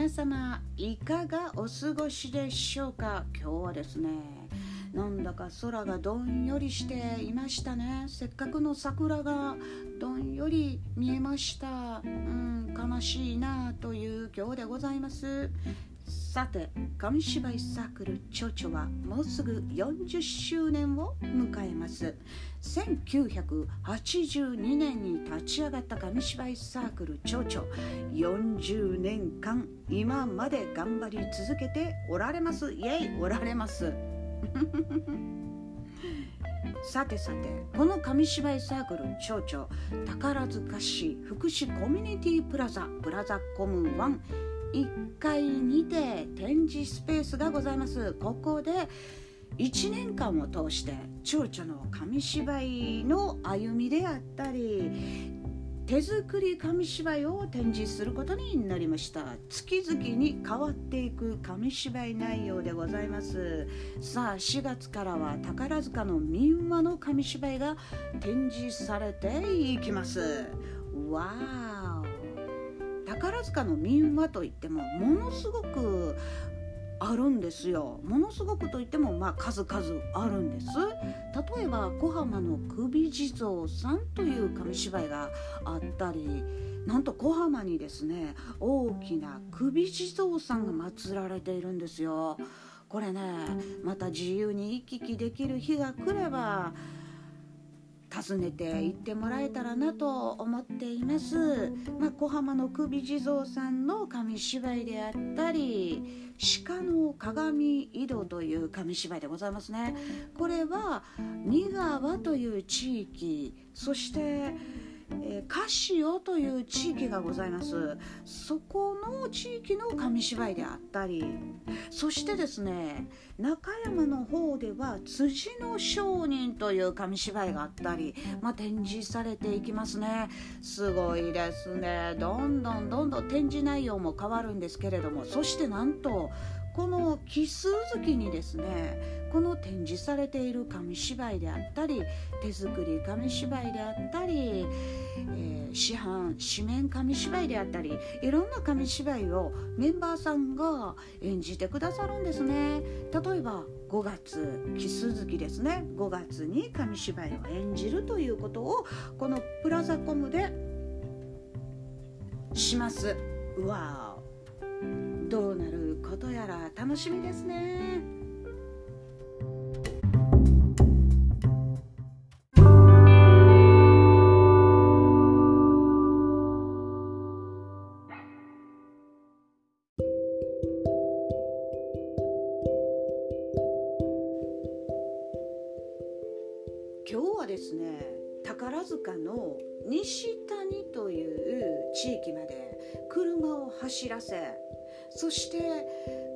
皆様いかがお過ごしでしょうか？今日はですねなんだか空がどんよりしていましたね。せっかくの桜がどんより見えました。うん悲しいなという今日でございます。さて紙芝居サークル蝶々はもうすぐ40周年を迎えます。1982年に立ち上がった紙芝居サークル蝶々40年間今まで頑張り続けておられます。イエイおられます。さてさてこの紙芝居サークル蝶々宝塚市福祉コミュニティプラザプラザコム1 1階にて展示スペースがございます。ここで1年間を通して蝶々の紙芝居の歩みであったり手作り紙芝居を展示することになりました。月々に変わっていく紙芝居内容でございます。さあ4月からは宝塚の民話の紙芝居が展示されていきます。わー宝塚の民話といってもものすごくあるんですよ。ものすごくといってもまあ数々あるんです。例えば小浜の首地蔵さんという紙芝居があったりなんと小浜にですね大きな首地蔵さんが祀られているんですよ。これねまた自由に行き来できる日が来れば訪ねて行ってもらえたらなと思っています、まあ、小浜の首地蔵さんの紙芝居であったり鹿の鏡井戸という紙芝居でございますね。これは仁川という地域そしてえー、カシオという地域がございます。そこの地域の紙芝居であったりそしてですね中山の方では辻の商人という紙芝居があったり、まあ、展示されていきますね。すごいですね。どんどんどんどん展示内容も変わるんですけれどもそしてなんとこの奇数月にですねこの展示されている紙芝居であったり手作り紙芝居であったり、えー、市販紙面紙芝居であったりいろんな紙芝居をメンバーさんが演じてくださるんですね。例えば5月奇数月ですね。5月に紙芝居を演じるということをこのプラザコムでします。わどうなる？ことやら楽しみですね。今日はですね宝塚の西谷という地域まで車を走らせそして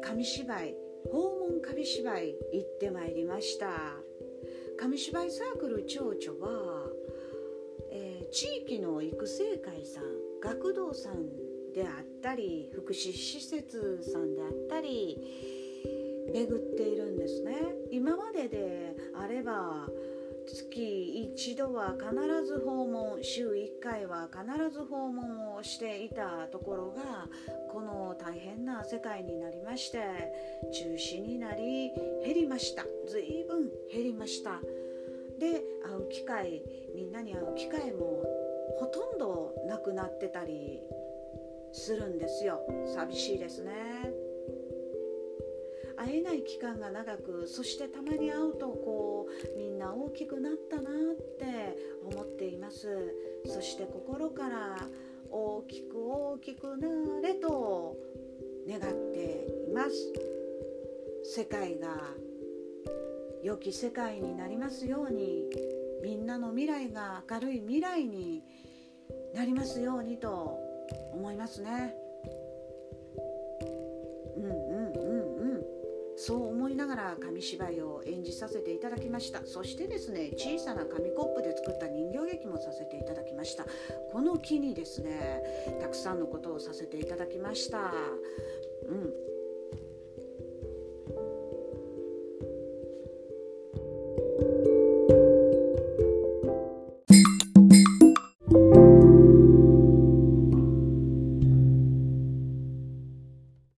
紙芝居訪問紙芝居行ってまいりました。紙芝居サークル蝶々は、えー、地域の育成会さん学童さんであったり福祉施設さんであったり巡っているんですね。今までであれば月一度は必ず訪問週1回は必ず訪問をしていたところが大変な世界になりまして中止になり減りました。随分減りました。で会う機会みんなに会う機会もほとんどなくなってたりするんですよ。寂しいですね。会えない期間が長くそしてたまに会うとこうみんな大きくなったなって思っています。そして心から大きく大きくなれと願っています世界が良き世界になりますようにみんなの未来が明るい未来になりますようにと思いますね。そうりながら紙芝居を演じさせていただきました。そしてですね小さな紙コップで作った人形劇もさせていただきました。この木にですねたくさんのことをさせていただきました。うん。